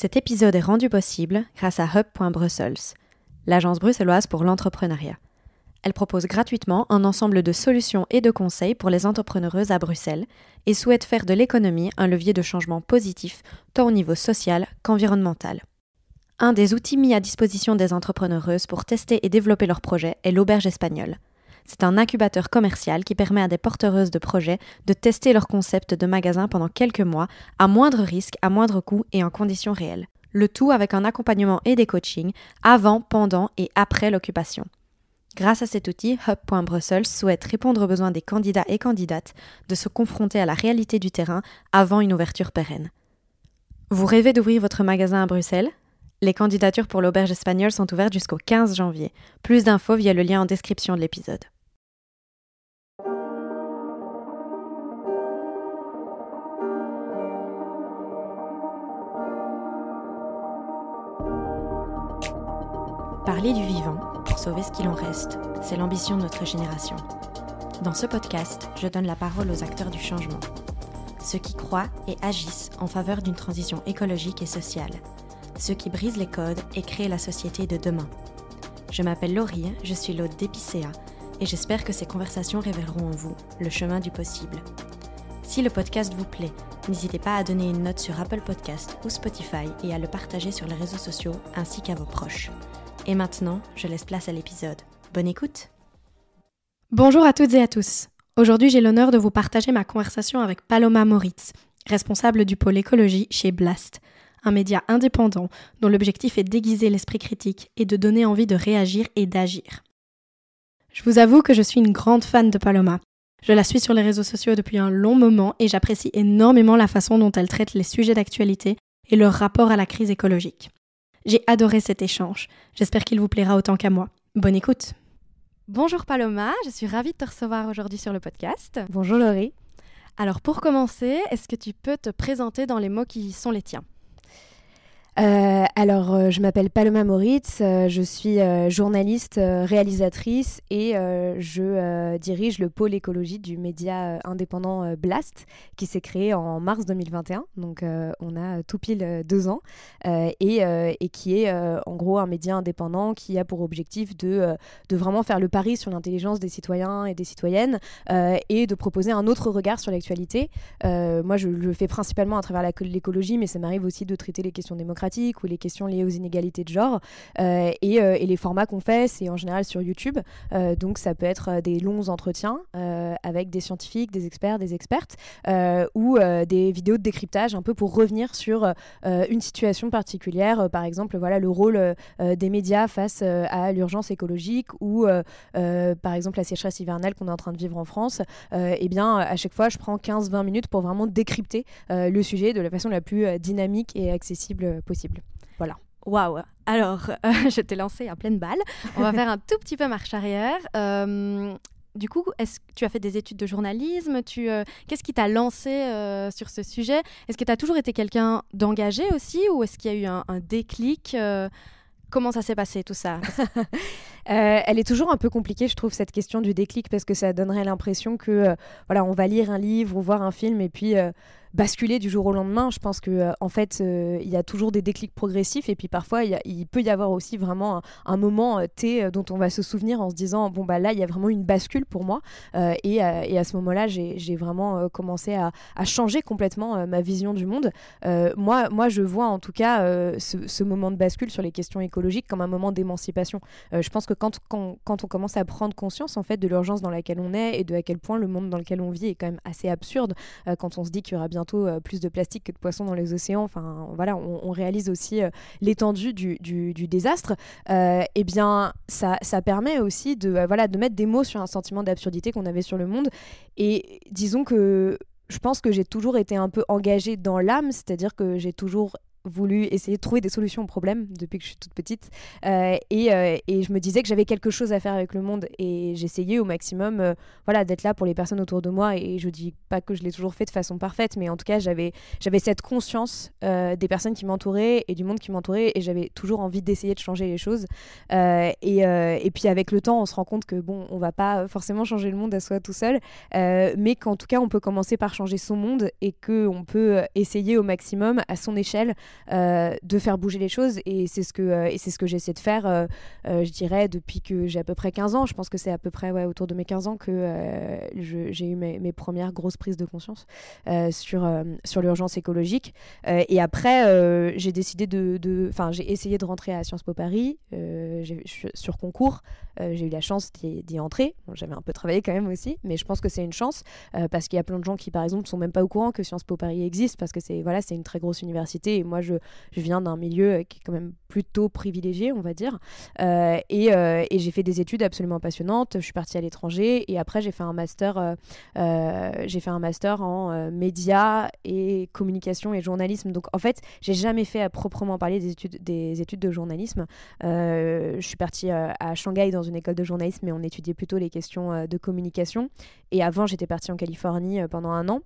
Cet épisode est rendu possible grâce à Hub.Brussels, l'agence bruxelloise pour l'entrepreneuriat. Elle propose gratuitement un ensemble de solutions et de conseils pour les entrepreneureuses à Bruxelles et souhaite faire de l'économie un levier de changement positif tant au niveau social qu'environnemental. Un des outils mis à disposition des entrepreneureuses pour tester et développer leurs projets est l'auberge espagnole. C'est un incubateur commercial qui permet à des porteuses de projets de tester leur concept de magasin pendant quelques mois, à moindre risque, à moindre coût et en conditions réelles. Le tout avec un accompagnement et des coachings avant, pendant et après l'occupation. Grâce à cet outil, Hub.Brussels souhaite répondre aux besoins des candidats et candidates de se confronter à la réalité du terrain avant une ouverture pérenne. Vous rêvez d'ouvrir votre magasin à Bruxelles? Les candidatures pour l'auberge espagnole sont ouvertes jusqu'au 15 janvier. Plus d'infos via le lien en description de l'épisode. Parler du vivant pour sauver ce qu'il en reste, c'est l'ambition de notre génération. Dans ce podcast, je donne la parole aux acteurs du changement, ceux qui croient et agissent en faveur d'une transition écologique et sociale, ceux qui brisent les codes et créent la société de demain. Je m'appelle Laurie, je suis l'hôte d'Epicéa et j'espère que ces conversations révéleront en vous le chemin du possible. Si le podcast vous plaît, n'hésitez pas à donner une note sur Apple Podcast ou Spotify et à le partager sur les réseaux sociaux ainsi qu'à vos proches. Et maintenant, je laisse place à l'épisode. Bonne écoute Bonjour à toutes et à tous. Aujourd'hui, j'ai l'honneur de vous partager ma conversation avec Paloma Moritz, responsable du pôle écologie chez Blast, un média indépendant dont l'objectif est d'aiguiser l'esprit critique et de donner envie de réagir et d'agir. Je vous avoue que je suis une grande fan de Paloma. Je la suis sur les réseaux sociaux depuis un long moment et j'apprécie énormément la façon dont elle traite les sujets d'actualité et leur rapport à la crise écologique. J'ai adoré cet échange. J'espère qu'il vous plaira autant qu'à moi. Bonne écoute. Bonjour Paloma, je suis ravie de te recevoir aujourd'hui sur le podcast. Bonjour Laurie. Alors pour commencer, est-ce que tu peux te présenter dans les mots qui sont les tiens? Euh, alors, euh, je m'appelle Paloma Moritz, euh, je suis journaliste, réalisatrice et je dirige le pôle écologie du média indépendant Blast qui s'est créé en mars 2021, donc on a tout pile deux ans, et, qui est en gros un média indépendant qui a pour objectif de, de vraiment faire le pari sur l'intelligence des citoyens et des citoyennes et de proposer un autre regard sur l'actualité. moi, je le fais principalement à travers l'écologie, mais ça m'arrive aussi de traiter les questions démocratiques ou les questions liées aux inégalités de genre. Euh, et, euh, et, les formats qu'on fait, c'est en général sur YouTube. Euh, donc ça peut être des longs entretiens avec des scientifiques, des experts, des expertes, ou des vidéos de décryptage un peu pour revenir sur une situation particulière. par exemple, voilà le rôle des médias face à l'urgence écologique ou par exemple la sécheresse hivernale qu'on est en train de vivre en France. et eh bien, à chaque fois, je prends 15-20 minutes pour vraiment décrypter le sujet de la façon la plus dynamique et accessible possible. Voilà. Waouh Alors, euh, je t'ai lancé à pleine balle. On va faire un tout petit peu marche arrière. Euh, du coup, est-ce que tu as fait des études de journalisme? Tu, euh, Qu'est-ce qui t'a lancé sur ce sujet? Est-ce que tu as toujours été quelqu'un d'engagé aussi ou est-ce qu'il y a eu un, un déclic Comment ça s'est passé tout ça? Elle est toujours un peu compliquée, je trouve, cette question du déclic, parce que ça donnerait l'impression que, voilà, on va lire un livre ou voir un film et puis basculer du jour au lendemain. Je pense que euh, en fait, euh, il y a toujours des déclics progressifs et puis parfois il, peut y avoir aussi vraiment un, moment euh, T dont on va se souvenir en se disant bon bah là il y a vraiment une bascule pour moi et, à ce moment-là j'ai vraiment commencé à, changer complètement ma vision du monde. moi, moi je vois en tout cas ce, moment de bascule sur les questions écologiques comme un moment d'émancipation. je pense que quand, quand, quand, on commence à prendre conscience en fait de l'urgence dans laquelle on est et de à quel point le monde dans lequel on vit est quand même assez absurde quand on se dit qu'il y aura bien euh, plus de plastique que de poissons dans les océans. Enfin, voilà, on, réalise aussi euh, l'étendue du, désastre. Euh, eh bien, ça, ça, permet aussi de, voilà, de mettre des mots sur un sentiment d'absurdité qu'on avait sur le monde. Et disons que je pense que j'ai toujours été un peu engagée dans l'âme, c'est-à-dire que j'ai toujours voulu essayer de trouver des solutions aux problèmes depuis que je suis toute petite. Euh, et, euh, et, je me disais que j'avais quelque chose à faire avec le monde. Et j'essayais au maximum euh, voilà, d'être là pour les personnes autour de moi. Et je dis pas que je l'ai toujours fait de façon parfaite, mais en tout cas, j'avais, j'avais cette conscience des personnes qui m'entouraient et du monde qui m'entourait. Et j'avais toujours envie d'essayer de changer les choses. et, et puis avec le temps, on se rend compte que bon, on va pas forcément changer le monde à soi tout seul, mais qu'en tout cas, on peut commencer par changer son monde et qu'on peut essayer au maximum à son échelle de faire bouger les choses. Et c'est ce que, et c'est ce que j'essaie de faire, je dirais, depuis que j'ai à peu près 15 ans. Je pense que c'est à peu près ouais, autour de mes 15 ans que j'ai eu mes, mes, premières grosses prises de conscience sur, sur l'urgence écologique. et après, j'ai décidé de. Enfin, j'ai essayé de rentrer à Sciences Po Paris sur concours. j'ai eu la chance d'y entrer. J'avais un peu travaillé quand même aussi, mais je pense que c'est une chance parce qu'il y a plein de gens qui, par exemple, sont même pas au courant que Sciences Po Paris existe parce que c'est voilà, une très grosse université et moi je, viens d'un milieu euh, qui est quand même plutôt privilégié, on va dire. Euh, et, euh, et j'ai fait des études absolument passionnantes. Je suis partie à l'étranger et après j'ai fait un master, j'ai fait un master en médias et communication et journalisme. Donc en fait, j'ai jamais fait à proprement parler des études de journalisme. je suis partie à Shanghai dans une école de journalisme, mais on étudiait plutôt les questions de communication. Et avant, j'étais partie en Californie pendant un an.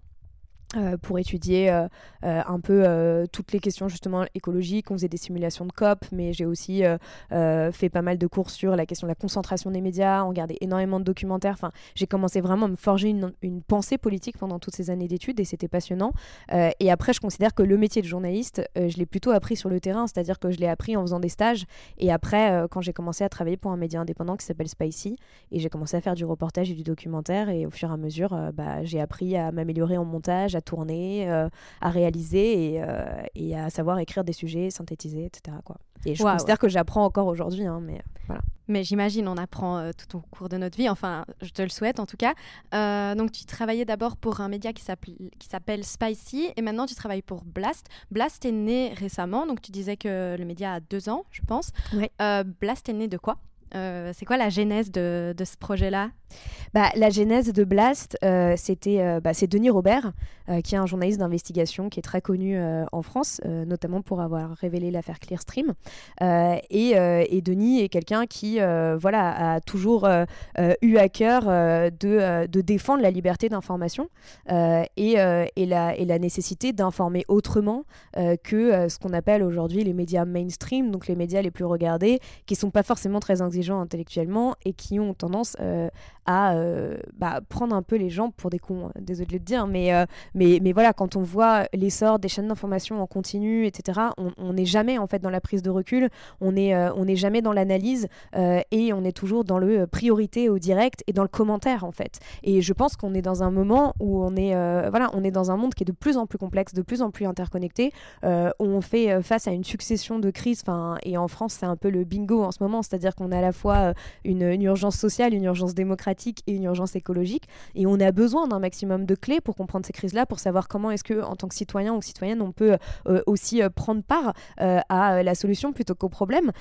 Euh, pour étudier euh, euh, un peu toutes les questions justement écologiques. On faisait des simulations de COP, mais j'ai aussi fait pas mal de cours sur la question de la concentration des médias. On regardait énormément de documentaires. Enfin, j'ai commencé vraiment à me forger une, pensée politique pendant toutes ces années d'études et c'était passionnant. et après, je considère que le métier de journaliste, je l'ai plutôt appris sur le terrain, c'est-à-dire que je l'ai appris en faisant des stages. Et après, quand j'ai commencé à travailler pour un média indépendant qui s'appelle Spicy, et j'ai commencé à faire du reportage et du documentaire, et au fur et à mesure, bah, j'ai appris à m'améliorer en montage, à tourner, euh, à réaliser et, euh, et, à savoir écrire des sujets, synthétiser, etc. Quoi. Et je considère que j'apprends encore aujourd'hui, hein, mais voilà. Mais j'imagine, on apprend tout au cours de notre vie. Enfin, je te le souhaite en tout cas. donc, tu travaillais d'abord pour un média qui s'appelle Spicy et maintenant tu travailles pour Blast. Blast est né récemment, donc tu disais que le média a deux ans, je pense. Blast est né de quoi? C'est quoi la genèse de, de ce projet-là? Bah, La genèse de Blast, euh, c'était euh, bah, c'est Denis Robert, euh, qui est un journaliste d'investigation qui est très connu en France, notamment pour avoir révélé l'affaire Clearstream. Et, Denis est quelqu'un qui voilà, a toujours eu à cœur de, défendre la liberté d'information et, la, nécessité d'informer autrement que ce qu'on appelle aujourd'hui les médias mainstream, donc les médias les plus regardés, qui ne sont pas forcément très exigeants intellectuellement et qui ont tendance à euh, bah, prendre un peu les gens pour des cons, euh, désolé de le dire, mais, euh, mais, mais voilà, quand on voit l'essor des chaînes d'information en continu, etc., on n'est jamais en fait dans la prise de recul, on n'est on est jamais dans l'analyse et on est toujours dans le priorité au direct et dans le commentaire en fait. Et je pense qu'on est dans un moment où on est, voilà, on est dans un monde qui est de plus en plus complexe, de plus en plus interconnecté, où on fait face à une succession de crises, et en France c'est un peu le bingo en ce moment, c'est-à-dire qu'on a à la fois une urgence sociale, une urgence démocratique, et une urgence écologique. Et on a besoin d'un maximum de clés pour comprendre ces crises-là, pour savoir comment est-ce que, en tant que citoyen ou citoyenne, on peut euh, aussi euh, prendre part euh, à la solution plutôt qu'au problème.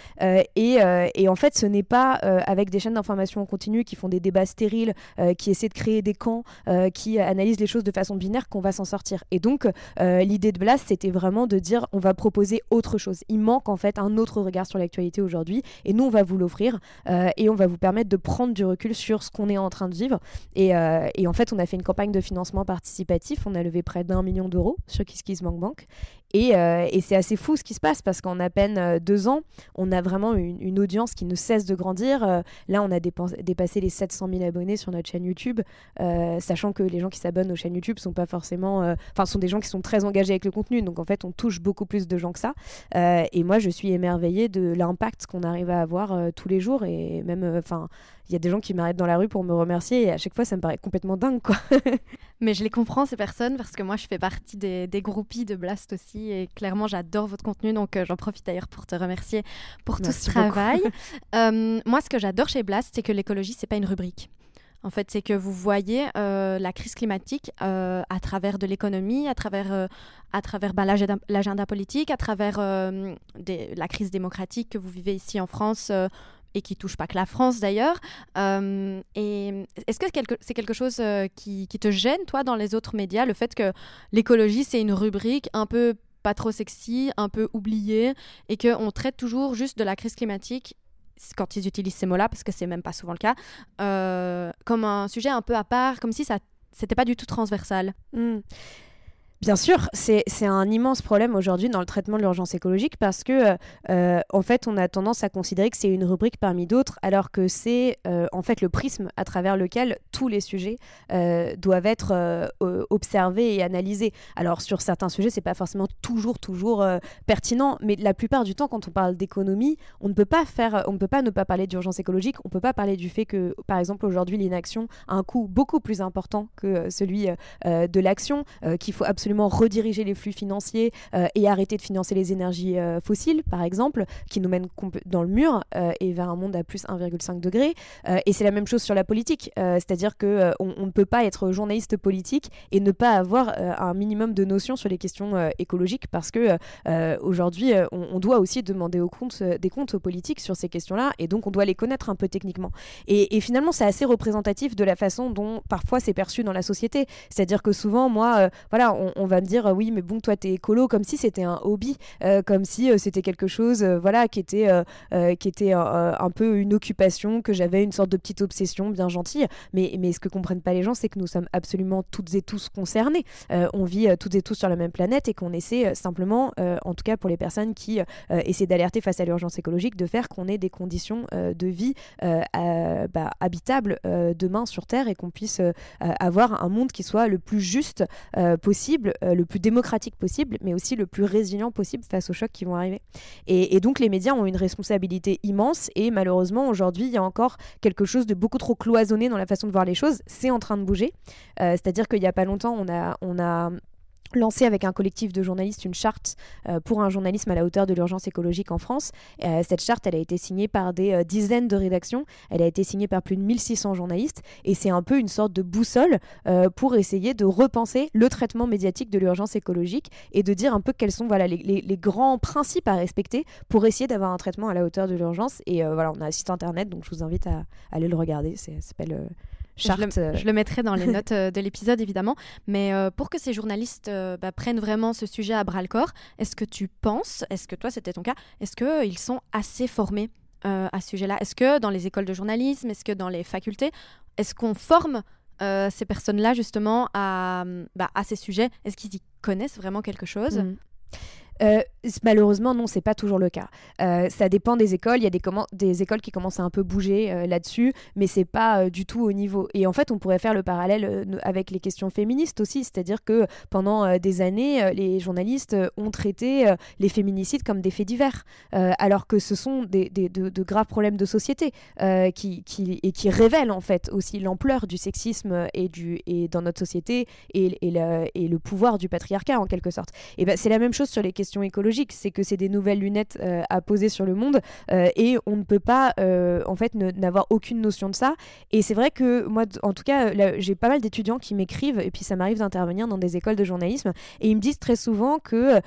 Et, et, en fait, ce n'est pas avec des chaînes d'information en continu qui font des débats stériles, qui essaient de créer des camps, qui analysent les choses de façon binaire qu'on va s'en sortir. Et donc, l'idée de Blas, c'était vraiment de dire on va proposer autre chose. Il manque en fait un autre regard sur l'actualité aujourd'hui, et nous, on va vous l'offrir, et on va vous permettre de prendre du recul sur ce qu'on est en train de vivre. Euh, et, en fait, on a fait une campagne de financement participatif. A levé près d'un million d'euros sur KissKissBankBank. Et, euh, et c'est assez fou ce qui se passe parce qu'en à peine euh, deux ans, on a vraiment une, audience qui ne cesse de grandir. là, on a dépassé les 700 000 abonnés sur notre chaîne YouTube, sachant que les gens qui s'abonnent aux chaînes YouTube sont pas forcément, enfin, sont des gens qui sont très engagés avec le contenu. Donc en fait, on touche beaucoup plus de gens que ça. et moi, je suis émerveillée de l'impact qu'on arrive à avoir tous les jours et même, enfin, il y a des gens qui m'arrêtent dans la rue pour me remercier et à chaque fois ça me paraît complètement dingue quoi. Mais je les comprends ces personnes parce que moi je fais partie des groupies de Blast aussi et clairement j'adore votre contenu donc euh, j'en profite d'ailleurs pour te remercier pour tout ce travail. Euh, moi ce que j'adore chez Blast c'est que l'écologie c'est pas une rubrique. En fait, c'est que vous voyez euh, la crise climatique à travers de l'économie, à travers, à travers ben, l'agenda politique, à travers des, la crise démocratique que vous vivez ici en France et qui touche pas que la France d'ailleurs. Et est-ce que c'est quelque chose qui, te gêne, toi, dans les autres médias, le fait que l'écologie, c'est une rubrique un peu pas trop sexy, un peu oubliée, et qu'on traite toujours juste de la crise climatique quand ils utilisent ces mots-là, parce que c'est même pas souvent le cas, euh, comme un sujet un peu à part, comme si ça c'était pas du tout transversal. Hmm. Bien sûr, c'est un immense problème aujourd'hui dans le traitement de l'urgence écologique parce que, euh, en fait, on a tendance à considérer que c'est une rubrique parmi d'autres, alors que c'est euh, en fait le prisme à travers lequel tous les sujets euh, doivent être observés et analysés. Alors, sur certains sujets, c'est pas forcément toujours, toujours pertinent, mais la plupart du temps, quand on parle d'économie, on ne peut pas faire, on ne peut pas ne pas parler d'urgence écologique, on peut pas parler du fait que, par exemple, aujourd'hui, l'inaction a un coût beaucoup plus important que celui de l'action, qu'il faut absolument rediriger les flux financiers euh, et arrêter de financer les énergies euh, fossiles, par exemple, qui nous mènent dans le mur euh, et vers un monde à plus 1,5 degré. et c'est la même chose sur la politique, c'est-à-dire que on, ne peut pas être journaliste politique et ne pas avoir un minimum de notions sur les questions écologiques parce que aujourd'hui, on, doit aussi demander des comptes aux politiques sur ces questions-là et donc on doit les connaître un peu techniquement. Et, finalement, c'est assez représentatif de la façon dont parfois c'est perçu dans la société. C'est-à-dire que souvent, moi, voilà, on va me dire oui mais bon toi t'es écolo comme si c'était un hobby euh, comme si euh, c'était quelque chose euh, voilà qui était un peu une occupation que j'avais une sorte de petite obsession bien gentille. Mais mais ce que comprennent pas les gens c'est que nous sommes absolument toutes et tous concernés. On vit toutes et tous sur la même planète et qu'on essaie simplement en tout cas pour les personnes qui essaient d'alerter face à l'urgence écologique de faire qu'on ait des conditions de vie bah, habitables demain sur terre et qu'on puisse avoir un monde qui soit le plus juste possible euh, le plus démocratique possible, mais aussi le plus résilient possible face aux chocs qui vont arriver. Et, donc les médias ont une responsabilité immense et malheureusement aujourd'hui il y a encore quelque chose de beaucoup trop cloisonné dans la façon de voir les choses. C'est en train de bouger, euh, c'est-à-dire qu'il n'y a pas longtemps on a, on a lancé avec un collectif de journalistes une charte euh, pour un journalisme à la hauteur de l'urgence écologique en France. Euh, cette charte, elle a été signée par des euh, dizaines de rédactions, elle a été signée par plus de 1600 journalistes, et c'est un peu une sorte de boussole pour essayer de repenser le traitement médiatique de l'urgence écologique et de dire un peu quels sont voilà, les, les, grands principes à respecter pour essayer d'avoir un traitement à la hauteur de l'urgence. Et voilà, on a un site internet, donc je vous invite à, aller le regarder, ça s'appelle euh. Je le, mettrai dans les notes euh, de l'épisode, évidemment. Mais euh, pour que ces journalistes bah, prennent vraiment ce sujet à bras le corps, est-ce que tu penses, est-ce que toi c'était ton cas, est-ce qu'ils sont assez formés à ce sujet-là? Est-ce que dans les écoles de journalisme, est-ce que dans les facultés, est-ce qu'on forme ces personnes-là justement à, bah, à ces sujets? Est-ce qu'ils y connaissent vraiment quelque chose? Mmh. Euh, malheureusement, non, c'est pas toujours le cas. Euh, ça dépend des écoles. Il y a des, écoles qui commencent à un peu bouger euh, là-dessus, mais c'est pas du tout au niveau. Et en fait, on pourrait faire le parallèle avec les questions féministes aussi, c'est-à-dire que pendant des années, les journalistes ont traité les féminicides comme des faits divers, alors que ce sont des, de, graves problèmes de société qui, qui, et qui révèlent en fait aussi l'ampleur du sexisme et, du, et dans notre société et, et, le, pouvoir du patriarcat en quelque sorte. Et ben, c'est la même chose sur les questions écologique, c'est que c'est des nouvelles lunettes euh, à poser sur le monde euh, et on ne peut pas euh, en fait n'avoir aucune notion de ça. Et c'est vrai que moi, en tout cas, j'ai pas mal d'étudiants qui m'écrivent et puis ça m'arrive d'intervenir dans des écoles de journalisme et ils me disent très souvent que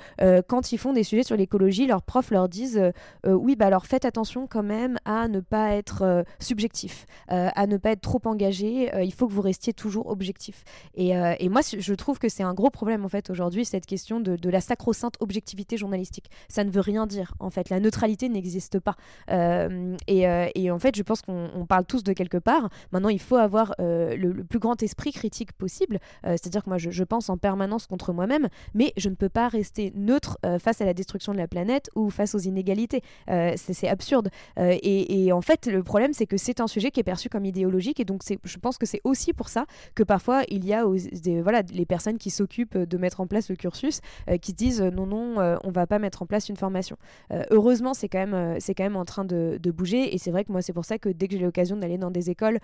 quand ils font des sujets sur l'écologie, leurs profs leur disent oui, bah alors faites attention quand même à ne pas être subjectif, à ne pas être trop engagé. il faut que vous restiez toujours objectif. Et, moi, je trouve que c'est un gros problème en fait aujourd'hui cette question de la sacro-sainte objectivité journalistique. Ça ne veut rien dire, en fait. La neutralité n'existe pas. Euh, euh, et, en fait, je pense qu'on parle tous de quelque part. Maintenant, il faut avoir euh, le, plus grand esprit critique possible. C'est-à-dire que moi, je, pense en permanence contre moi-même, mais je ne peux pas rester neutre face à la destruction de la planète ou face aux inégalités. c'est absurde. Et, en fait, le problème, c'est que c'est un sujet qui est perçu comme idéologique. Et donc, je pense que c'est aussi pour ça que parfois, il y a des, voilà, les personnes qui s'occupent de mettre en place le cursus, qui disent non, non, euh, on va pas mettre en place une formation. Euh, heureusement, c'est quand même euh, c'est quand même en train de, bouger et c'est vrai que moi c'est pour ça que dès que j'ai l'occasion d'aller dans des écoles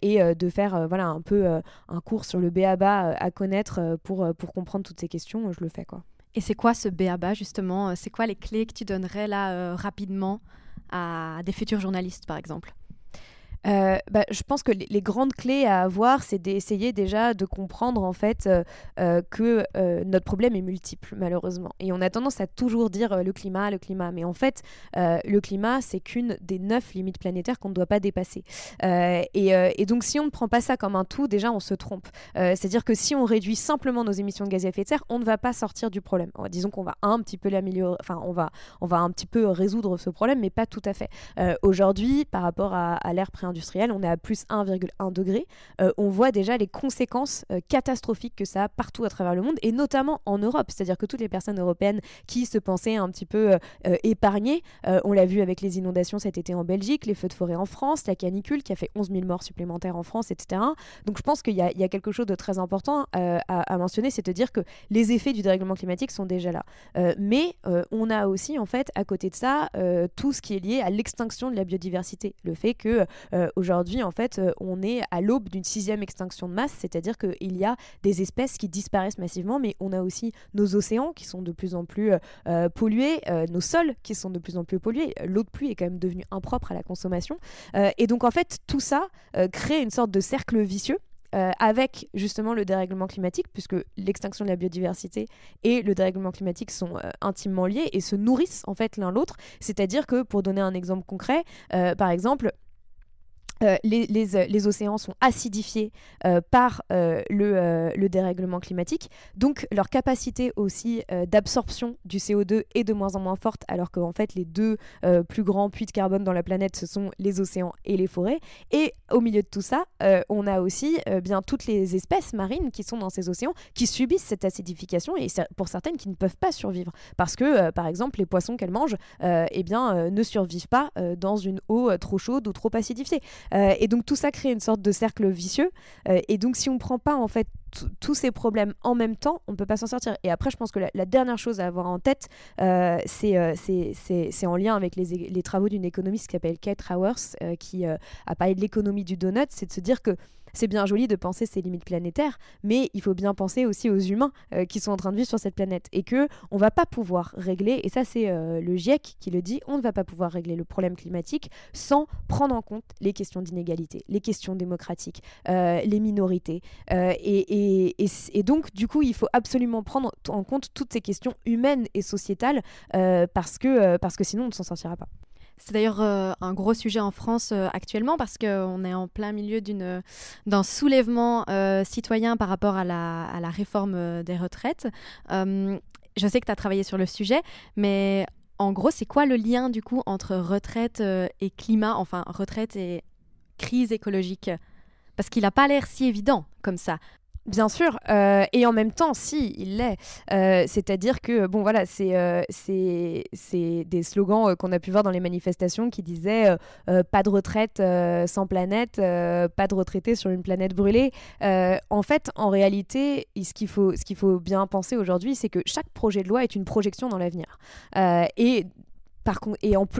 et de faire voilà un peu un cours sur le BABA à connaître pour pour comprendre toutes ces questions, je le fais quoi. Et c'est quoi ce BABA justement? C'est quoi les clés que tu donnerais là rapidement à des futurs journalistes par exemple? Euh, bah, je pense que les, grandes clés à avoir, c'est d'essayer déjà de comprendre en fait euh, euh, que notre problème est multiple malheureusement. Et on a tendance à toujours dire le climat, le climat, mais en fait le climat c'est qu'une des neuf limites planétaires qu'on ne doit pas dépasser. Et, donc si on ne prend pas ça comme un tout, déjà on se trompe. C'est-à-dire que si on réduit simplement nos émissions de gaz à effet de serre, on ne va pas sortir du problème. Disons qu'on va un petit peu l'améliorer, enfin on va, on va un petit peu résoudre ce problème, mais pas tout à fait. Aujourd'hui, par rapport à, l'ère pré industrielle, on est à plus 1,1 degré, on voit déjà les conséquences catastrophiques que ça a partout à travers le monde, et notamment en Europe. C'est-à-dire que toutes les personnes européennes qui se pensaient un petit peu épargnées, on l'a vu avec les inondations cet été en Belgique, les feux de forêt en France, la canicule qui a fait 11 000 morts supplémentaires en France, etc. Donc je pense qu'il y, a quelque chose de très important à, à mentionner, c'est de dire que les effets du dérèglement climatique sont déjà là. mais on a aussi, en fait, à côté de ça, tout ce qui est lié à l'extinction de la biodiversité. Le fait que euh, aujourd'hui, en fait, euh, on est à l'aube d'une sixième extinction de masse, c'est-à-dire qu'il y a des espèces qui disparaissent massivement, mais on a aussi nos océans qui sont de plus en plus euh, pollués, nos sols qui sont de plus en plus pollués. L'eau de pluie est quand même devenue impropre à la consommation. et donc, en fait, tout ça crée une sorte de cercle vicieux avec justement le dérèglement climatique, puisque l'extinction de la biodiversité et le dérèglement climatique sont intimement liés et se nourrissent en fait l'un l'autre. C'est-à-dire que, pour donner un exemple concret, par exemple, euh, euh, les, océans sont acidifiés euh, par le, le, dérèglement climatique, donc leur capacité aussi d'absorption du CO2 est de moins en moins forte, alors qu'en fait les deux plus grands puits de carbone dans la planète, ce sont les océans et les forêts. Et au milieu de tout ça, on a aussi bien toutes les espèces marines qui sont dans ces océans qui subissent cette acidification et pour certaines qui ne peuvent pas survivre, parce que par exemple les poissons qu'elles mangent eh bien, ne survivent pas dans une eau trop chaude ou trop acidifiée. Euh, et donc tout ça crée une sorte de cercle vicieux. Euh, et donc si on ne prend pas en fait tous ces problèmes en même temps, on ne peut pas s'en sortir. Et après, je pense que la, dernière chose à avoir en tête, euh, c'est en lien avec les, les travaux d'une économiste qui s'appelle Kate Rowers, qui a parlé de l'économie du donut, c'est de se dire que c'est bien joli de penser ces limites planétaires, mais il faut bien penser aussi aux humains euh, qui sont en train de vivre sur cette planète et que on va pas pouvoir régler, et ça c'est euh, le GIEC qui le dit, on ne va pas pouvoir régler le problème climatique sans prendre en compte les questions d'inégalité, les questions démocratiques, euh, les minorités. Et, et, donc du coup, il faut absolument prendre en compte toutes ces questions humaines et sociétales parce, que, parce que sinon on ne s'en sortira pas. C'est d'ailleurs euh, un gros sujet en France euh, actuellement parce qu'on est en plein milieu d'un soulèvement euh, citoyen par rapport à la, à la réforme des retraites. je sais que tu as travaillé sur le sujet, mais en gros, c'est quoi le lien du coup entre retraite et climat, enfin retraite et crise écologique? Parce qu'il n'a pas l'air si évident comme ça. Bien sûr, euh, et en même temps, si, il l'est. Euh, c'est-à-dire que, bon, voilà, c'est euh, des slogans qu'on a pu voir dans les manifestations qui disaient pas de retraite sans planète, pas de retraités sur une planète brûlée. en fait, en réalité, ce qu'il faut, qu'il faut bien penser aujourd'hui, c'est que chaque projet de loi est une projection dans l'avenir. et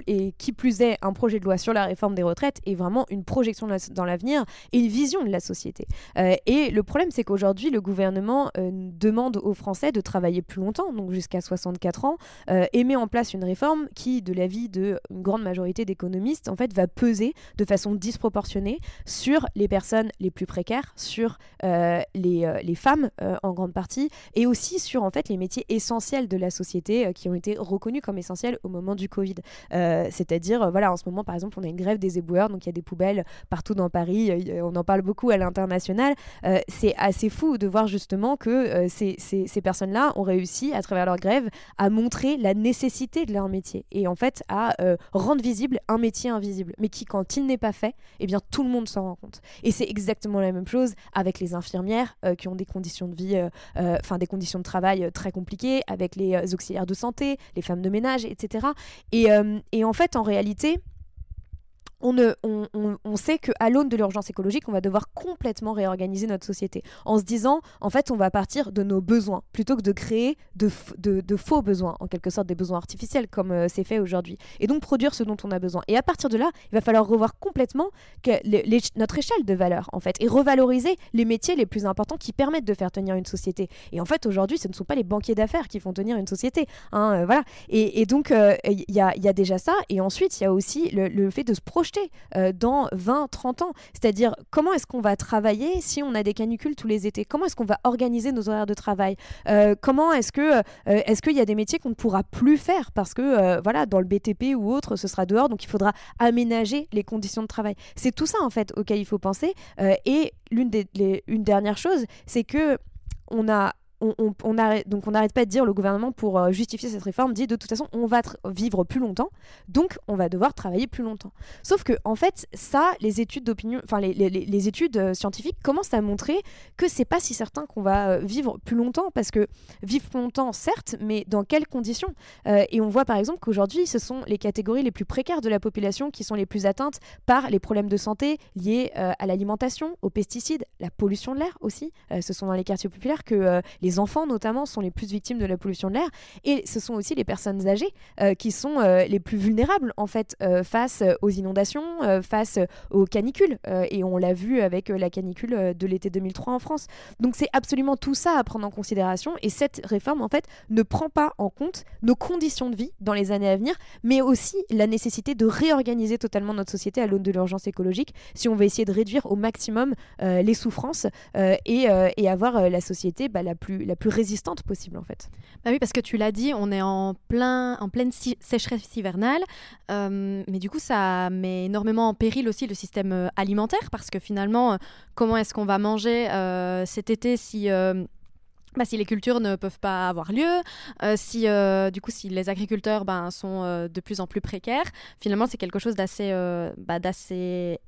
et, qui plus est, un projet de loi sur la réforme des retraites est vraiment une projection dans l'avenir et une vision de la société. Euh, et le problème, c'est qu'aujourd'hui, le gouvernement euh, demande aux Français de travailler plus longtemps, donc jusqu'à 64 ans, euh, et met en place une réforme qui, de l'avis d'une grande majorité d'économistes, en fait, va peser de façon disproportionnée sur les personnes les plus précaires, sur les, les, femmes en grande partie, et aussi sur en fait les métiers essentiels de la société qui ont été reconnus comme essentiels au moment du Euh, c'est-à-dire, euh, voilà, en ce moment, par exemple, on a une grève des éboueurs, donc il y a des poubelles partout dans Paris, euh, on en parle beaucoup à l'international. c'est assez fou de voir justement que ces, ces, personnes-là ont réussi, à travers leur grève, à montrer la nécessité de leur métier et en fait à rendre visible un métier invisible, mais qui, quand il n'est pas fait, eh bien, tout le monde s'en rend compte. Et c'est exactement la même chose avec les infirmières qui ont des conditions de vie, enfin des conditions de travail très compliquées, avec les auxiliaires de santé, les femmes de ménage, etc. Et, euh, et en fait, en réalité, on, ne, on, on, sait qu'à l'aune de l'urgence écologique, on va devoir complètement réorganiser notre société en se disant, en fait, on va partir de nos besoins plutôt que de créer de, de, faux besoins, en quelque sorte des besoins artificiels comme euh, c'est fait aujourd'hui. Et donc produire ce dont on a besoin. Et à partir de là, il va falloir revoir complètement notre échelle de valeur, en fait, et revaloriser les métiers les plus importants qui permettent de faire tenir une société. Et en fait, aujourd'hui, ce ne sont pas les banquiers d'affaires qui font tenir une société. Hein, euh, voilà. Et, et donc, euh, il y, a, y, a, déjà ça. Et ensuite, il y a aussi le, le fait de se projeter euh, dans 20, 30 ans. C'est-à-dire, comment est-ce qu'on va travailler si on a des canicules tous les étés? Comment est-ce qu'on va organiser nos horaires de travail? Euh, Comment est-ce que euh, est-ce qu'il y a des métiers qu'on ne pourra plus faire parce que voilà, dans le BTP ou autre, ce sera dehors, donc il faudra aménager les conditions de travail? C'est tout ça en fait auquel il faut penser. et l'une des une dernière chose, c'est que on a donc on n'arrête pas de dire le gouvernement pour euh, justifier cette réforme dit de toute façon on va vivre plus longtemps, donc on va devoir travailler plus longtemps. Sauf que en fait ça, les études d'opinion, enfin les, études euh, scientifiques commencent à montrer que c'est pas si certain qu'on va euh, vivre plus longtemps parce que vivre plus longtemps certes, mais dans quelles conditions? Et on voit par exemple qu'aujourd'hui ce sont les catégories les plus précaires de la population qui sont les plus atteintes par les problèmes de santé liés à l'alimentation, aux pesticides, la pollution de l'air aussi. ce sont dans les quartiers populaires que les enfants notamment sont les plus victimes de la pollution de l'air et ce sont aussi les personnes âgées euh, qui sont euh, les plus vulnérables en fait euh, face aux inondations, face aux canicules et on l'a vu avec la canicule de l'été 2003 en France. Donc c'est absolument tout ça à prendre en considération et cette réforme en fait ne prend pas en compte nos conditions de vie dans les années à venir, mais aussi la nécessité de réorganiser totalement notre société à l'aune de l'urgence écologique si on veut essayer de réduire au maximum les souffrances et, et, avoir la société bah, la plus la plus résistante possible en fait. Bah oui, parce que tu l'as dit, on est en, plein, en pleine sécheresse hivernale, euh, mais du coup ça met énormément en péril aussi le système euh, alimentaire, parce que finalement, euh, comment est-ce qu'on va manger cet été si bah, si les cultures ne peuvent pas avoir lieu, euh, si euh, du coup si les agriculteurs ben, sont euh, de plus en plus précaires, finalement c'est quelque chose d'assez bah,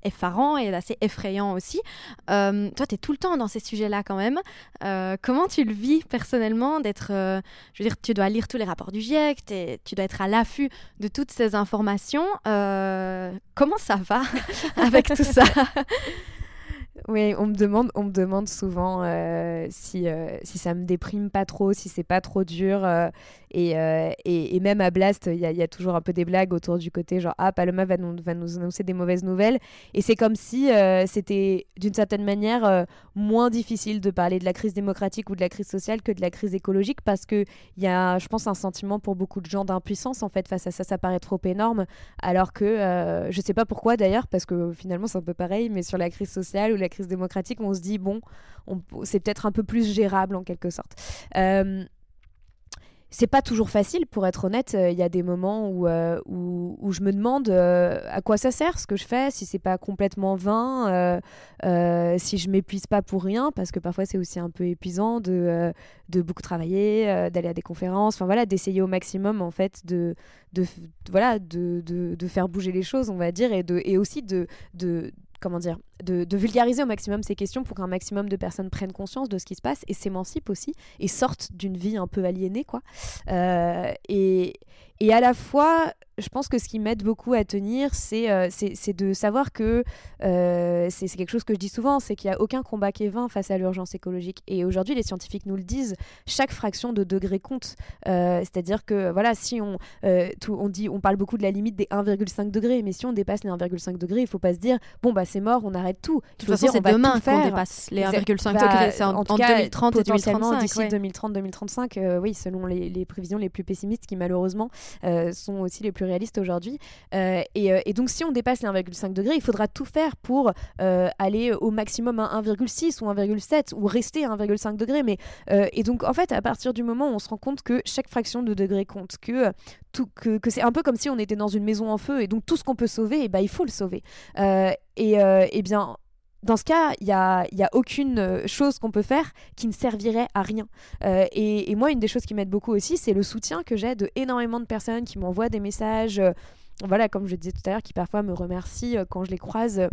effarant et d'assez effrayant aussi. toi tu es tout le temps dans ces sujets-là quand même. comment tu le vis personnellement d'être, je veux dire tu dois lire tous les rapports du GIEC, tu dois être à l'affût de toutes ces informations. comment ça va avec tout ça? Oui, on me demande, on me demande souvent euh, si, euh, si ça me déprime pas trop, si c'est pas trop dur. Euh, et, et, même à Blast, il y, a toujours un peu des blagues autour du côté genre Ah, Paloma va nous, annoncer des mauvaises nouvelles. Et c'est comme si c'était d'une certaine manière moins difficile de parler de la crise démocratique ou de la crise sociale que de la crise écologique parce qu'il y a, je pense, un sentiment pour beaucoup de gens d'impuissance en fait face à ça. Ça paraît trop énorme. Alors que je sais pas pourquoi d'ailleurs, parce que finalement c'est un peu pareil, mais sur la crise sociale ou la crise démocratique, on se dit, bon, c'est peut-être un peu plus gérable en quelque sorte. Euh, c'est pas toujours facile, pour être honnête. Il y a des moments où, euh, où, je me demande euh, à quoi ça sert ce que je fais, si c'est pas complètement vain, si je m'épuise pas pour rien, parce que parfois c'est aussi un peu épuisant de, de beaucoup travailler, d'aller à des conférences, enfin voilà, d'essayer au maximum en fait de, de voilà, de, de, de, faire bouger les choses, on va dire, et, de, et aussi de, de comment dire, de, vulgariser au maximum ces questions pour qu'un maximum de personnes prennent conscience de ce qui se passe et s'émancipent aussi et sortent d'une vie un peu aliénée, quoi. Euh, et, et à la fois, je pense que ce qui m'aide beaucoup à tenir, c'est euh, de savoir que euh, c'est quelque chose que je dis souvent, c'est qu'il n'y a aucun combat qui est vain face à l'urgence écologique. Et aujourd'hui, les scientifiques nous le disent, chaque fraction de degré compte. Euh, c'est-à-dire que voilà, si on, tout, on dit, on parle beaucoup de la limite des 1,5 degrés, mais si on dépasse les 1,5 degrés, il faut pas se dire bon bah c'est mort, on arrête tout. De toute façon, c'est demain qu'on dépasse les 1,5 bah, degrés. C'est en, en, 2030 et 2035. D'ici 2030-2035, oui, selon les, les, prévisions les plus pessimistes qui malheureusement sont aussi les plus réalistes aujourd'hui. Euh, euh, et, donc, si on dépasse les 1,5 degrés, il faudra tout faire pour euh, aller au maximum à 1,6 ou 1,7 ou rester à 1,5 degrés. Mais, et donc, en fait, à partir du moment où on se rend compte que chaque fraction de degré compte, que, que, que c'est un peu comme si on était dans une maison en feu et donc tout ce qu'on peut sauver, et eh ben, il faut le sauver. et, et bien, dans ce cas, il n'y a, y a aucune chose qu'on peut faire qui ne servirait à rien. et, et, moi, une des choses qui m'aide beaucoup aussi, c'est le soutien que j'ai de énormément de personnes qui m'envoient des messages, voilà, comme je disais tout à l'heure, qui parfois me remercient quand je les croise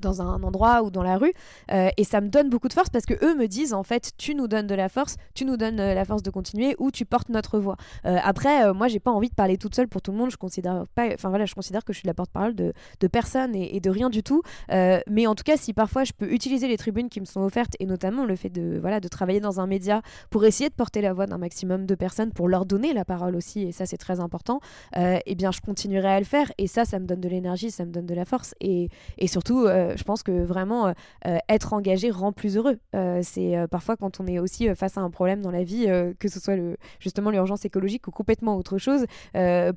dans un endroit ou dans la rue euh, et ça me donne beaucoup de force parce que eux me disent en fait tu nous donnes de la force tu nous donnes euh, la force de continuer ou tu portes notre voix. Euh, après moi j'ai pas envie de parler toute seule pour tout le monde. Je considère pas voilà je considère que je suis la porte-parole de, de, personne et, de rien du tout. Mais en tout cas si parfois je peux utiliser les tribunes qui me sont offertes et notamment le fait de voilà de travailler dans un média pour essayer de porter la voix d'un maximum de personnes pour leur donner la parole aussi et ça c'est très important et eh bien je continuerai à le faire. Et ça ça me donne de l'énergie ça me donne de la force et, et surtout je pense que vraiment euh, euh, être engagé rend plus heureux. Euh, c'est parfois quand on est aussi face à un problème dans la vie, que ce soit le, justement l'urgence écologique ou complètement autre chose,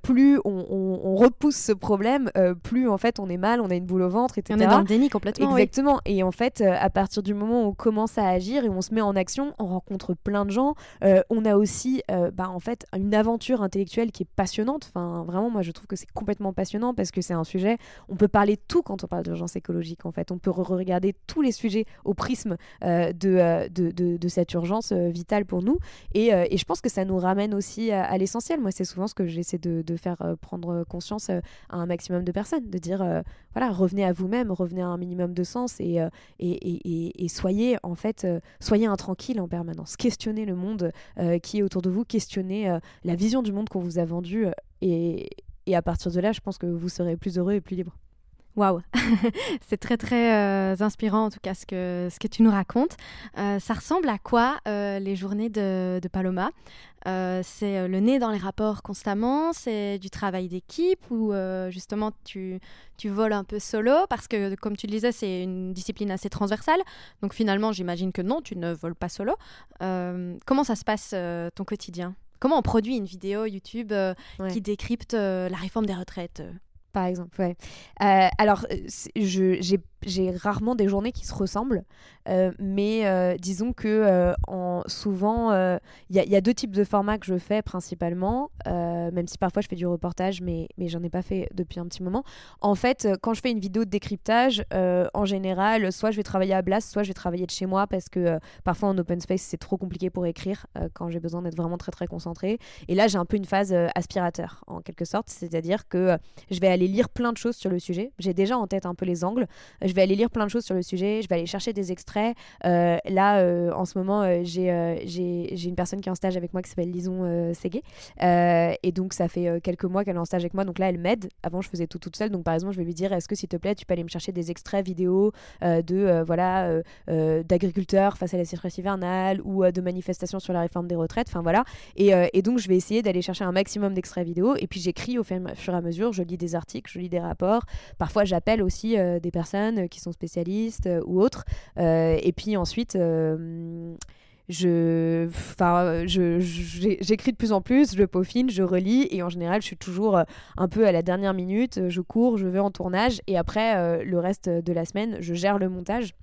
plus on, repousse ce problème, plus en fait on est mal, on a une boule au ventre, etc. On est dans le déni complètement. Exactement. Et en fait, à partir du moment où on commence à agir et on se met en action, on rencontre plein de gens. on a aussi, bah, en fait, une aventure intellectuelle qui est passionnante. Enfin, vraiment, moi, je trouve que c'est complètement passionnant parce que c'est un sujet. On peut parler de tout quand on parle d'urgence écologique. En fait. On peut regarder tous les sujets au prisme de, de, de, cette urgence vitale pour nous. Et, et, je pense que ça nous ramène aussi à, l'essentiel. Moi, c'est souvent ce que j'essaie de, faire prendre conscience à un maximum de personnes, de dire voilà, revenez à vous-même, revenez à un minimum de sens et, et, et, et soyez en fait, soyez intranquille en permanence. Questionnez le monde qui est autour de vous, questionnez la vision du monde qu'on vous a vendue et, et à partir de là, je pense que vous serez plus heureux et plus libre. Waouh, c'est très très euh, inspirant en tout cas ce que, ce que tu nous racontes. Euh, ça ressemble à quoi euh, les journées de, de Paloma? C'est le nez dans les rapports constamment, c'est du travail d'équipe? Ou justement tu, tu voles un peu solo? Parce que comme tu le disais c'est une discipline assez transversale. Donc finalement j'imagine que non, tu ne voles pas solo. comment ça se passe ton quotidien? Comment on produit une vidéo YouTube qui décrypte la réforme des retraites par exemple, ouais. alors, j'ai rarement des journées qui se ressemblent. Euh, mais euh, disons que euh, en, souvent, il y, a deux types de formats que je fais principalement, même si parfois je fais du reportage, mais, mais j'en ai pas fait depuis un petit moment. En fait, quand je fais une vidéo de décryptage, en général, soit je vais travailler à Blast, soit je vais travailler de chez moi parce que parfois en open space, c'est trop compliqué pour écrire quand j'ai besoin d'être vraiment très très concentré. Et là, j'ai un peu une phase aspirateur, en quelque sorte, c'est-à-dire que je vais aller lire plein de choses sur le sujet. J'ai déjà en tête un peu les angles. Je vais aller lire plein de choses sur le sujet, je vais aller chercher des extraits euh, là, euh, en ce moment, euh, j'ai une personne qui est en stage avec moi qui s'appelle Lison Ségué. et donc, ça fait quelques mois qu'elle est en stage avec moi. Donc là, elle m'aide. Avant, je faisais tout toute seule. Donc, par exemple, je vais lui dire est-ce que, s'il te plaît, tu peux aller me chercher des extraits vidéo de voilà d'agriculteurs face à la sécheresse hivernale ou de manifestations sur la réforme des retraites. Enfin, voilà. Et, et, donc, je vais essayer d'aller chercher un maximum d'extraits vidéo. Et puis, j'écris au fur et à mesure. Je lis des articles, je lis des rapports. Parfois, j'appelle aussi des personnes qui sont spécialistes ou autres. Euh, et puis ensuite euh, je, j'écris de plus en plus, je peaufine, je relis et en général, je suis toujours euh, un peu à la dernière minute. Je cours, je vais en tournage et après, le reste de la semaine, je gère le montage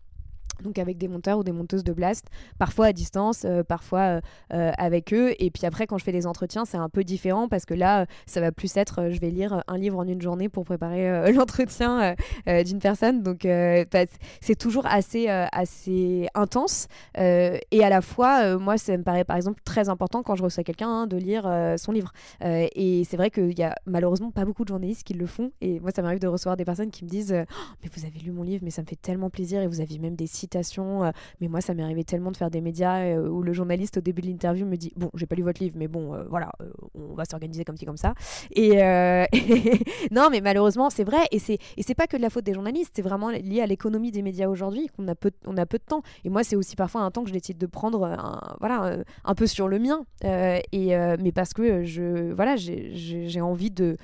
donc avec des monteurs ou des monteuses de blast, parfois à distance, euh, parfois euh, euh, avec eux. Et puis après, quand je fais des entretiens, c'est un peu différent parce que là, ça va plus être, je vais lire un livre en une journée pour préparer l'entretien d'une personne. Donc bah, c'est toujours assez, assez intense. et à la fois, moi, ça me paraît par exemple très important quand je reçois quelqu'un hein, de lire son livre. et c'est vrai qu'il y a malheureusement pas beaucoup de journalistes qui le font. Et moi, ça m'arrive de recevoir des personnes qui me disent oh, Mais vous avez lu mon livre, mais ça me fait tellement plaisir et vous aviez même des sites euh, mais moi, ça m'est arrivé tellement de faire des médias euh, où le journaliste, au début de l'interview, me dit Bon, j'ai pas lu votre livre, mais bon, euh, voilà, on va s'organiser comme ci, comme ça. Et, non, mais malheureusement, c'est vrai. Et c'est, et c'est pas que de la faute des journalistes, c'est vraiment lié à l'économie des médias aujourd'hui, qu'on a peu, on a peu de temps. Et moi, c'est aussi parfois un temps que je décide de prendre un, voilà, un peu sur le mien. et, mais parce que je, voilà, j'ai envie de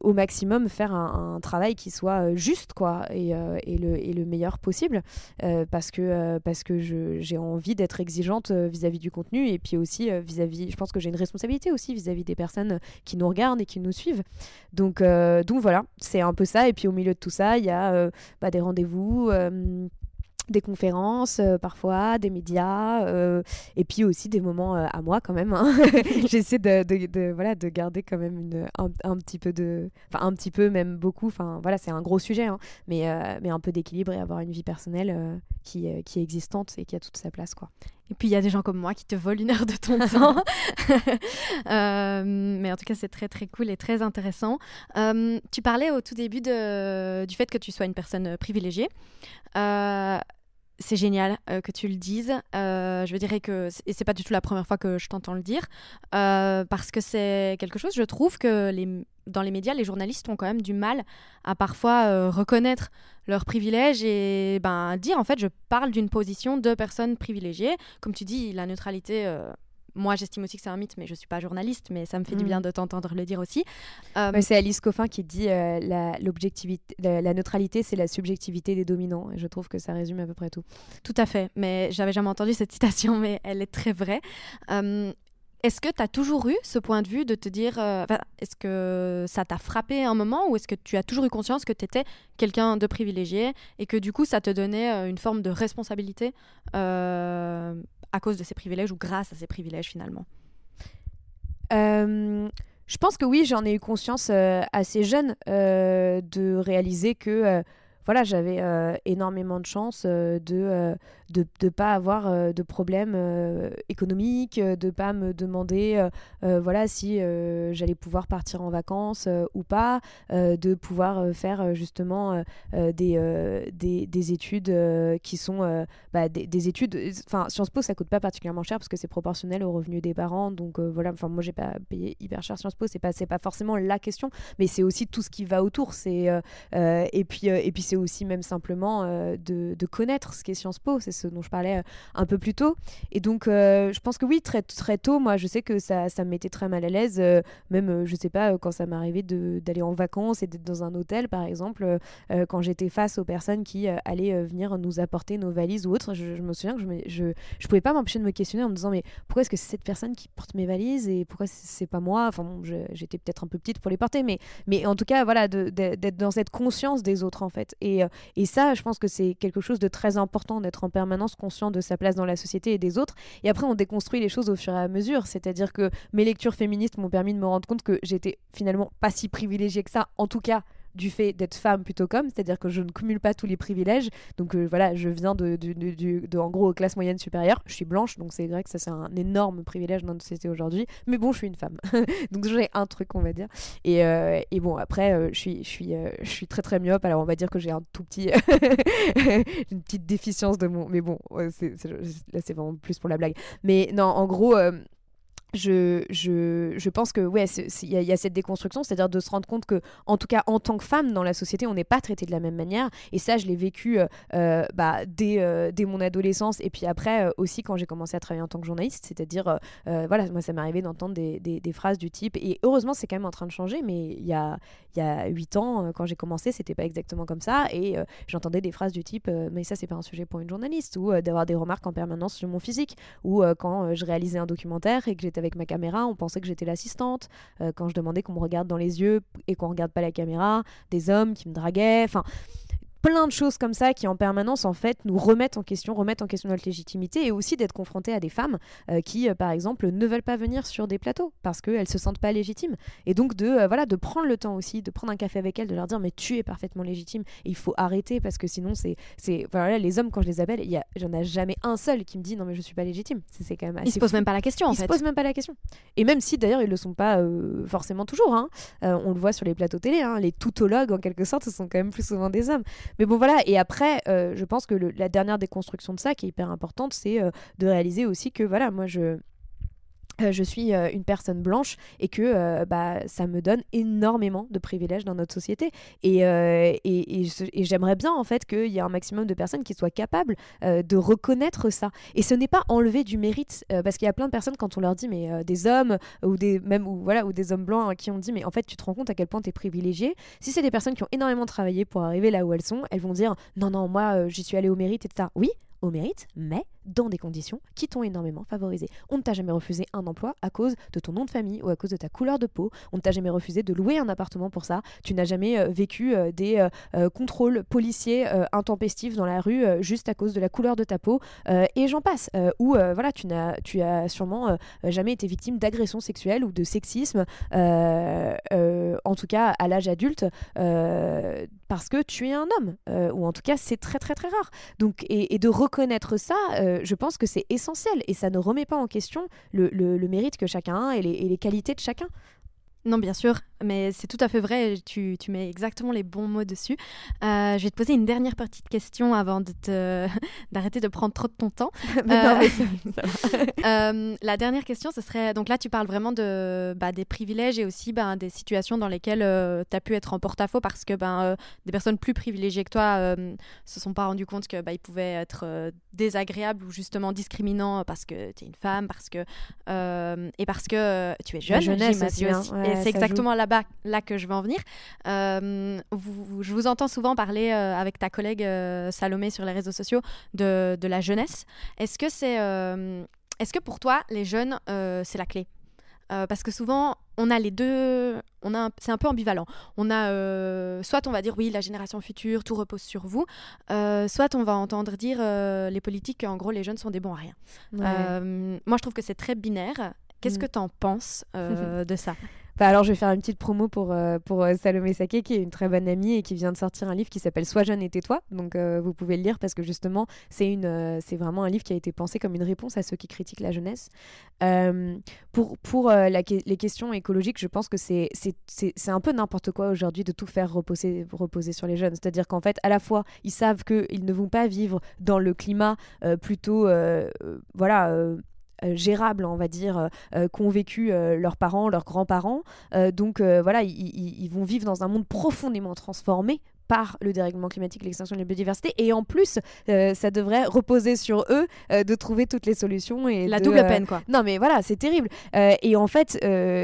au maximum faire un, travail qui soit euh, juste quoi et, euh, et le, meilleur possible. Euh, parce que parce que j'ai envie d'être exigeante vis-à-vis du contenu et puis aussi vis-à-vis je pense que j'ai une responsabilité aussi vis-à-vis des personnes qui nous regardent et qui nous suivent. Donc donc voilà c'est un peu ça. Et puis au milieu de tout ça il y a bah, des rendez-vous des conférences euh, parfois, des médias, euh, et puis aussi des moments euh, à moi quand même. Hein. J'essaie de, voilà, de garder quand même une, un, petit peu de... Enfin un petit peu, même beaucoup, enfin voilà, c'est un gros sujet, hein, mais, mais un peu d'équilibre et avoir une vie personnelle qui, qui est existante et qui a toute sa place. quoi. Et puis il y a des gens comme moi qui te volent une heure de ton temps. mais en tout cas, c'est très très cool et très intéressant. tu parlais au tout début de, du fait que tu sois une personne privilégiée c'est génial euh, que tu le dises. Euh, je dirais que c'est pas du tout la première fois que je t'entends le dire euh, parce que c'est quelque chose. Je trouve que dans les médias, les journalistes ont quand même du mal à parfois reconnaître leurs privilèges et ben dire en fait je parle d'une position de personnes privilégiées. Comme tu dis, la neutralité moi, j'estime aussi que c'est un mythe, mais je ne suis pas journaliste, mais ça me fait du mm. bien de t'entendre le dire aussi. Euh, c'est Alice Coffin qui dit euh, la, l'objectivité, la, neutralité, c'est la subjectivité des dominants. Et je trouve que ça résume à peu près tout. Tout à fait. Mais j'avais jamais entendu cette citation, mais elle est très vraie. Euh, est-ce que tu as toujours eu ce point de vue de te dire, est-ce que ça t'a frappé un moment ou est-ce que tu as toujours eu conscience que tu étais quelqu'un de privilégié et que du coup ça te donnait une forme de responsabilité à cause de ses privilèges ou grâce à ses privilèges finalement. Euh, Je pense que oui, j'en ai eu conscience euh, assez jeune euh, de réaliser que voilà, j'avais énormément de chance de de ne pas avoir de problèmes économiques, de pas me demander voilà si j'allais pouvoir partir en vacances ou pas, de pouvoir faire justement des, des, des, études qui sont bah, des, des, études. Enfin, Sciences Po, ça coûte pas particulièrement cher parce que c'est proportionnel aux revenus des parents. Donc voilà, enfin moi j'ai pas payé hyper cher Sciences Po, c'est pas pas forcément la question, mais c'est aussi tout ce qui va autour. Et puis et puis aussi même simplement de, de, connaître ce qu'est Sciences Po. C'est ce dont je parlais un peu plus tôt. Et donc je pense que oui, très très tôt, moi je sais que ça ça me mettait très mal à l'aise. même je sais pas quand ça m'arrivait d'aller en vacances et d'être dans un hôtel par exemple, quand j'étais face aux personnes qui allaient venir nous apporter nos valises ou autres. Je, me souviens que je, je, je pouvais pas m'empêcher de me questionner en me disant mais pourquoi est-ce que c'est cette personne qui porte mes valises et pourquoi c'est pas moi? Enfin j'étais peut-être un peu petite pour les porter, mais, mais en tout cas, voilà, d'être dans cette conscience des autres en fait. Et, euh, et ça, je pense que c'est quelque chose de très important d'être en permanence conscient de sa place dans la société et des autres. Et après, on déconstruit les choses au fur et à mesure. C'est-à-dire que mes lectures féministes m'ont permis de me rendre compte que j'étais finalement pas si privilégiée que ça, en tout cas du fait d'être femme plutôt qu'homme, c'est-à-dire que je ne cumule pas tous les privilèges. Donc euh, voilà, je viens de, de, en gros, classe moyenne supérieure. Je suis blanche, donc c'est vrai que ça c'est un énorme privilège dans notre société aujourd'hui. Mais bon, je suis une femme, donc j'ai un truc, on va dire. Et, euh, et bon, après, euh, je suis, je suis, je suis très très myope. Alors on va dire que j'ai un tout petit, une petite déficience de mon. Mais bon, là c'est vraiment plus pour la blague. Mais non, en gros je, je, je, pense que ouais, il y, a cette déconstruction, c'est-à-dire de se rendre compte que, en tout cas, en tant que femme dans la société, on n'est pas traité de la même manière. Et ça, je l'ai vécu euh, euh, bah, dès, euh, dès, mon adolescence et puis après aussi quand j'ai commencé à travailler en tant que journaliste. C'est-à-dire, voilà, moi, ça m'est arrivé d'entendre des, des, des, phrases du type. Et heureusement, c'est quand même en train de changer, mais il y a, il y a 8 ans, quand j'ai commencé, c'était pas exactement comme ça. Et j'entendais des phrases du type, mais ça, c'est pas un sujet pour une journaliste, ou d'avoir des remarques en permanence sur mon physique, ou quand je réalisais un documentaire et que j'étais avec ma caméra, on pensait que j'étais l'assistante. Euh, quand je demandais qu'on me regarde dans les yeux et qu'on regarde pas la caméra, des hommes qui me draguaient. Enfin, plein de choses comme ça qui en permanence en fait nous remettent en question, remettent en question notre légitimité et aussi d'être confronté à des femmes euh, qui euh, par exemple ne veulent pas venir sur des plateaux parce qu'elles se sentent pas légitimes et donc de euh, voilà de prendre le temps aussi de prendre un café avec elles de leur dire mais tu es parfaitement légitime et il faut arrêter parce que sinon c'est c'est voilà les hommes quand je les appelle il y a j'en ai jamais un seul qui me dit non mais je suis pas légitime c'est quand même assez ils se posent même pas la question en ils fait. se posent même pas la question et même si d'ailleurs ils le sont pas forcément toujours hein. on le voit sur les plateaux télé hein. les toutologues en quelque sorte ce sont quand même plus souvent des hommes mais bon voilà, et après, euh, je pense que la dernière déconstruction de ça, qui est hyper importante, c'est euh, de réaliser aussi que voilà, moi je euh, je suis euh, une personne blanche et que euh, bah, ça me donne énormément de privilèges dans notre société. Et, et, j'aimerais bien en fait qu'il y ait un maximum de personnes qui soient capables de reconnaître ça. Et ce n'est pas enlever du mérite, parce qu'il y a plein de personnes quand on leur dit, mais des hommes ou des, même, ou, voilà, ou des hommes blancs hein, qui ont dit, mais en fait tu te rends compte à quel point tu es privilégié. Si c'est des personnes qui ont énormément travaillé pour arriver là où elles sont, elles vont dire, non, non, moi j'y suis allée au mérite, etc. Oui, au mérite, mais dans des conditions qui t'ont énormément favorisé. On ne t'a jamais refusé un emploi à cause de ton nom de famille ou à cause de ta couleur de peau. On ne t'a jamais refusé de louer un appartement pour ça. Tu n'as jamais euh, vécu euh, des euh, contrôles policiers intempestifs dans la rue juste à cause de la couleur de ta peau. et j'en passe. ou voilà, tu n'as, tu as sûrement jamais été victime d'agression sexuelle ou de sexisme, en tout cas à l'âge adulte, parce que tu es un homme. ou en tout cas, c'est très très très rare. Donc, et, et de reconnaître ça, je pense que c'est essentiel et ça ne remet pas en question le, mérite que chacun a et les qualités de chacun. Non, bien sûr, mais c'est tout à fait vrai. Tu, tu, mets exactement les bons mots dessus. Euh, je vais te poser une dernière petite question avant de te... d'arrêter de prendre trop de ton temps. la dernière question, ce serait donc là, tu parles vraiment de bah, des privilèges et aussi bah, des situations dans lesquelles euh, tu as pu être en porte-à-faux parce que ben, euh, des personnes plus privilégiées que toi se sont pas rendues compte que bah, pouvaient être désagréables ou justement discriminants parce que tu es une femme, parce que et parce que tu es jeune. La jeunesse aussi, hein c'est exactement là-bas là que je veux en venir. Euh, je vous entends souvent parler euh, avec ta collègue euh, Salomé sur les réseaux sociaux de, de la jeunesse. Est-ce que c'est, est-ce que pour toi les jeunes c'est la clé? Parce que souvent, on a les deux, on a, c'est un peu ambivalent. On a, soit on va dire oui, la génération future, tout repose sur vous, soit on va entendre dire les politiques, en gros, les jeunes sont des bons à rien. moi, je trouve que c'est très binaire. Qu'est-ce mm. que tu en penses de ça? Bah alors je vais faire une petite promo pour, euh, pour euh, Salomé Saké qui est une très bonne amie et qui vient de sortir un livre qui s'appelle Sois jeune et tais-toi. Donc euh, vous pouvez le lire parce que justement c'est vraiment un livre qui a été pensé comme une réponse à ceux qui critiquent la jeunesse. pour pour les questions écologiques, je pense que c'est un peu n'importe quoi aujourd'hui de tout faire reposer, reposer sur les jeunes. C'est-à-dire qu'en fait à la fois ils savent qu'ils ne vont pas vivre dans le climat plutôt voilà gérables, on va dire, euh, euh, qu'ont vécu leurs parents, leurs grands-parents. donc voilà, ils, vont vivre dans un monde profondément transformé par le dérèglement climatique, l'extinction de la biodiversité. Et en plus, ça devrait reposer sur eux de trouver toutes les solutions. Et la double peine, quoi. Non, mais voilà, c'est terrible. et en fait,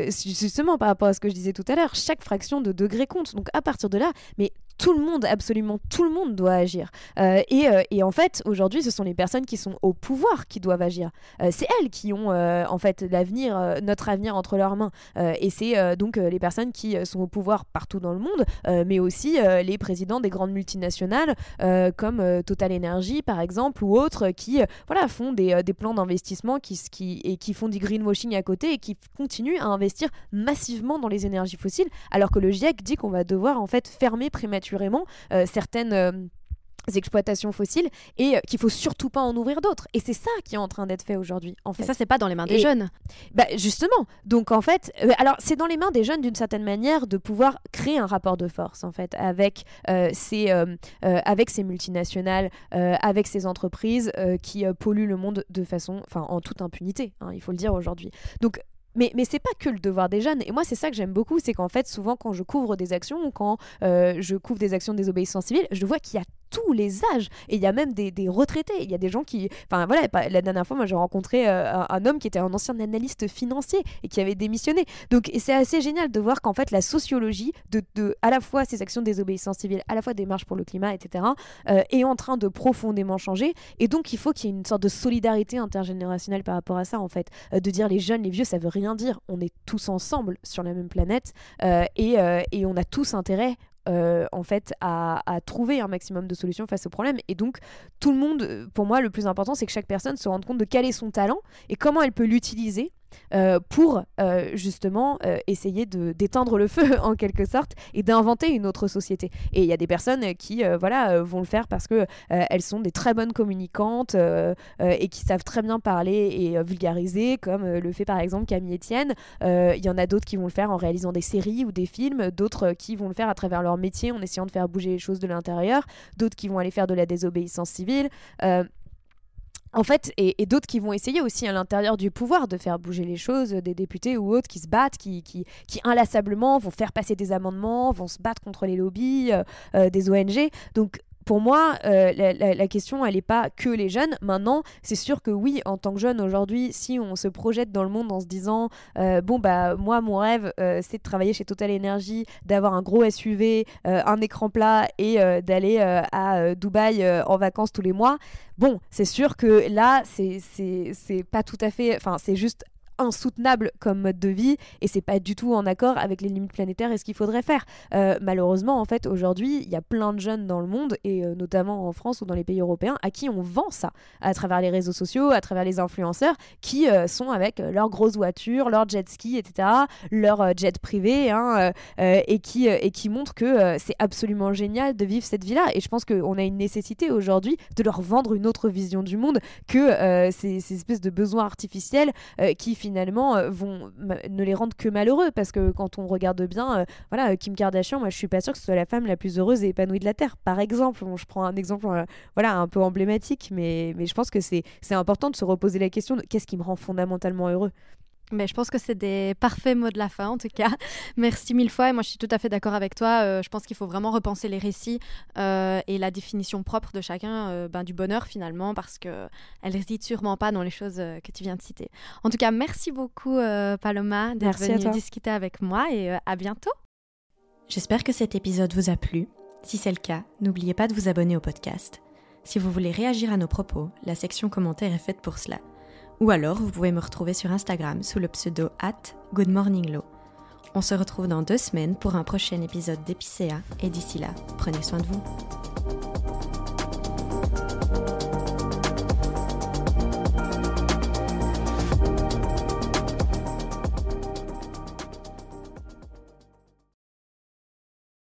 justement, par rapport à ce que je disais tout à l'heure, chaque fraction de degré compte. Donc à partir de là, mais tout le monde, absolument tout le monde doit agir. Euh, euh, et, en fait, aujourd'hui, ce sont les personnes qui sont au pouvoir qui doivent agir. Euh, c'est elles qui ont en fait l'avenir, notre avenir entre leurs mains. et c'est donc les personnes qui sont au pouvoir partout dans le monde, mais aussi les présidents des grandes multinationales comme Total Energy par exemple ou autres qui voilà font des, plans d'investissement qui, et qui font du greenwashing à côté et qui continuent à investir massivement dans les énergies fossiles, alors que le GIEC dit qu'on va devoir en fait fermer prématurément euh, certaines euh, exploitations fossiles et qu'il faut surtout pas en ouvrir d'autres. Et c'est ça qui est en train d'être fait aujourd'hui. En fait. Et ça, c'est pas dans les mains des jeunes. Bah, justement. Donc en fait, euh, alors c'est dans les mains des jeunes d'une certaine manière de pouvoir créer un rapport de force en fait avec ces avec ces multinationales, avec ces entreprises qui polluent le monde de façon, enfin en toute impunité. Hein, il faut le dire aujourd'hui. Donc mais, mais c'est pas que le devoir des jeunes. Et moi, c'est ça que j'aime beaucoup, c'est qu'en fait, souvent, quand je couvre des actions ou quand euh, je couvre des actions de désobéissance civile, je vois qu'il y a tous les âges. Et il y a même des, retraités. Il y a des gens qui. Enfin voilà, la dernière fois, moi j'ai rencontré euh, un, homme qui était un ancien analyste financier et qui avait démissionné. Donc c'est assez génial de voir qu'en fait la sociologie de, à la fois ces actions de désobéissance civile, à la fois des marches pour le climat, etc., euh, est en train de profondément changer. Et donc il faut qu'il y ait une sorte de solidarité intergénérationnelle par rapport à ça, en fait. Euh, de dire les jeunes, les vieux, ça veut rien dire. On est tous ensemble sur la même planète et, et on a tous intérêt euh, en fait à, trouver un maximum de solutions face au problème. Et donc tout le monde, pour moi, le plus important, c'est que chaque personne se rende compte de quel est son talent et comment elle peut l'utiliser euh, pour euh, justement euh, essayer d'éteindre le feu en quelque sorte et d'inventer une autre société. Et il y a des personnes qui voilà vont le faire parce que elles sont des très bonnes communicantes et qui savent très bien parler et vulgariser, comme le fait par exemple Camille Etienne. Il y en a d'autres qui vont le faire en réalisant des séries ou des films, d'autres qui vont le faire à travers leur métier en essayant de faire bouger les choses de l'intérieur, d'autres qui vont aller faire de la désobéissance civile. En fait, et, d'autres qui vont essayer aussi à l'intérieur du pouvoir de faire bouger les choses, des députés ou autres qui se battent, qui, qui, inlassablement vont faire passer des amendements, vont se battre contre les lobbies euh, euh, des ONG. Donc pour moi, euh, la, question, elle n'est pas que les jeunes. Maintenant, c'est sûr que oui, en tant que jeune aujourd'hui, si on se projette dans le monde en se disant, bon, bah, moi, mon rêve, c'est de travailler chez Total Energy, d'avoir un gros SUV, un écran plat et d'aller à Dubaï en vacances tous les mois, Bon, c'est sûr que là, c'est pas tout à fait. Enfin, c'est juste insoutenable comme mode de vie et c'est pas du tout en accord avec les limites planétaires et ce qu'il faudrait faire. Euh, malheureusement, en fait, aujourd'hui, il y a plein de jeunes dans le monde et euh, notamment en France ou dans les pays européens à qui on vend ça à travers les réseaux sociaux, à travers les influenceurs qui euh, sont avec leurs grosses voitures, leurs jet ski, etc., leur jet privé hein, et, qui, et qui montrent que c'est absolument génial de vivre cette vie-là. Et je pense qu'on a une nécessité aujourd'hui de leur vendre une autre vision du monde que ces, ces, espèces de besoins artificiels qui finalement finalement euh, vont ne les rendent que malheureux parce que quand on regarde bien, euh, voilà, Kim Kardashian, moi je suis pas sûre que ce soit la femme la plus heureuse et épanouie de la terre. Par exemple, je prends un exemple, euh, voilà, un peu emblématique, mais mais je pense que c'est important de se reposer la question qu'est-ce qui me rend fondamentalement heureux. Mais je pense que c'est des parfaits mots de la fin, en tout cas. Merci mille fois. Et moi, je suis tout à fait d'accord avec toi. Euh, je pense qu'il faut vraiment repenser les récits euh, et la définition propre de chacun euh, ben, du bonheur, finalement, parce qu'elle ne réside sûrement pas dans les choses que tu viens de citer. En tout cas, merci beaucoup, Paloma, d'être venue discuter avec moi et à bientôt. J'espère que cet épisode vous a plu. Si c'est le cas, n'oubliez pas de vous abonner au podcast. Si vous voulez réagir à nos propos, la section commentaires est faite pour cela. Ou alors, vous pouvez me retrouver sur Instagram sous le pseudo at goodmorninglow. On se retrouve dans deux semaines pour un prochain épisode d'Épicéa et d'ici là, prenez soin de vous.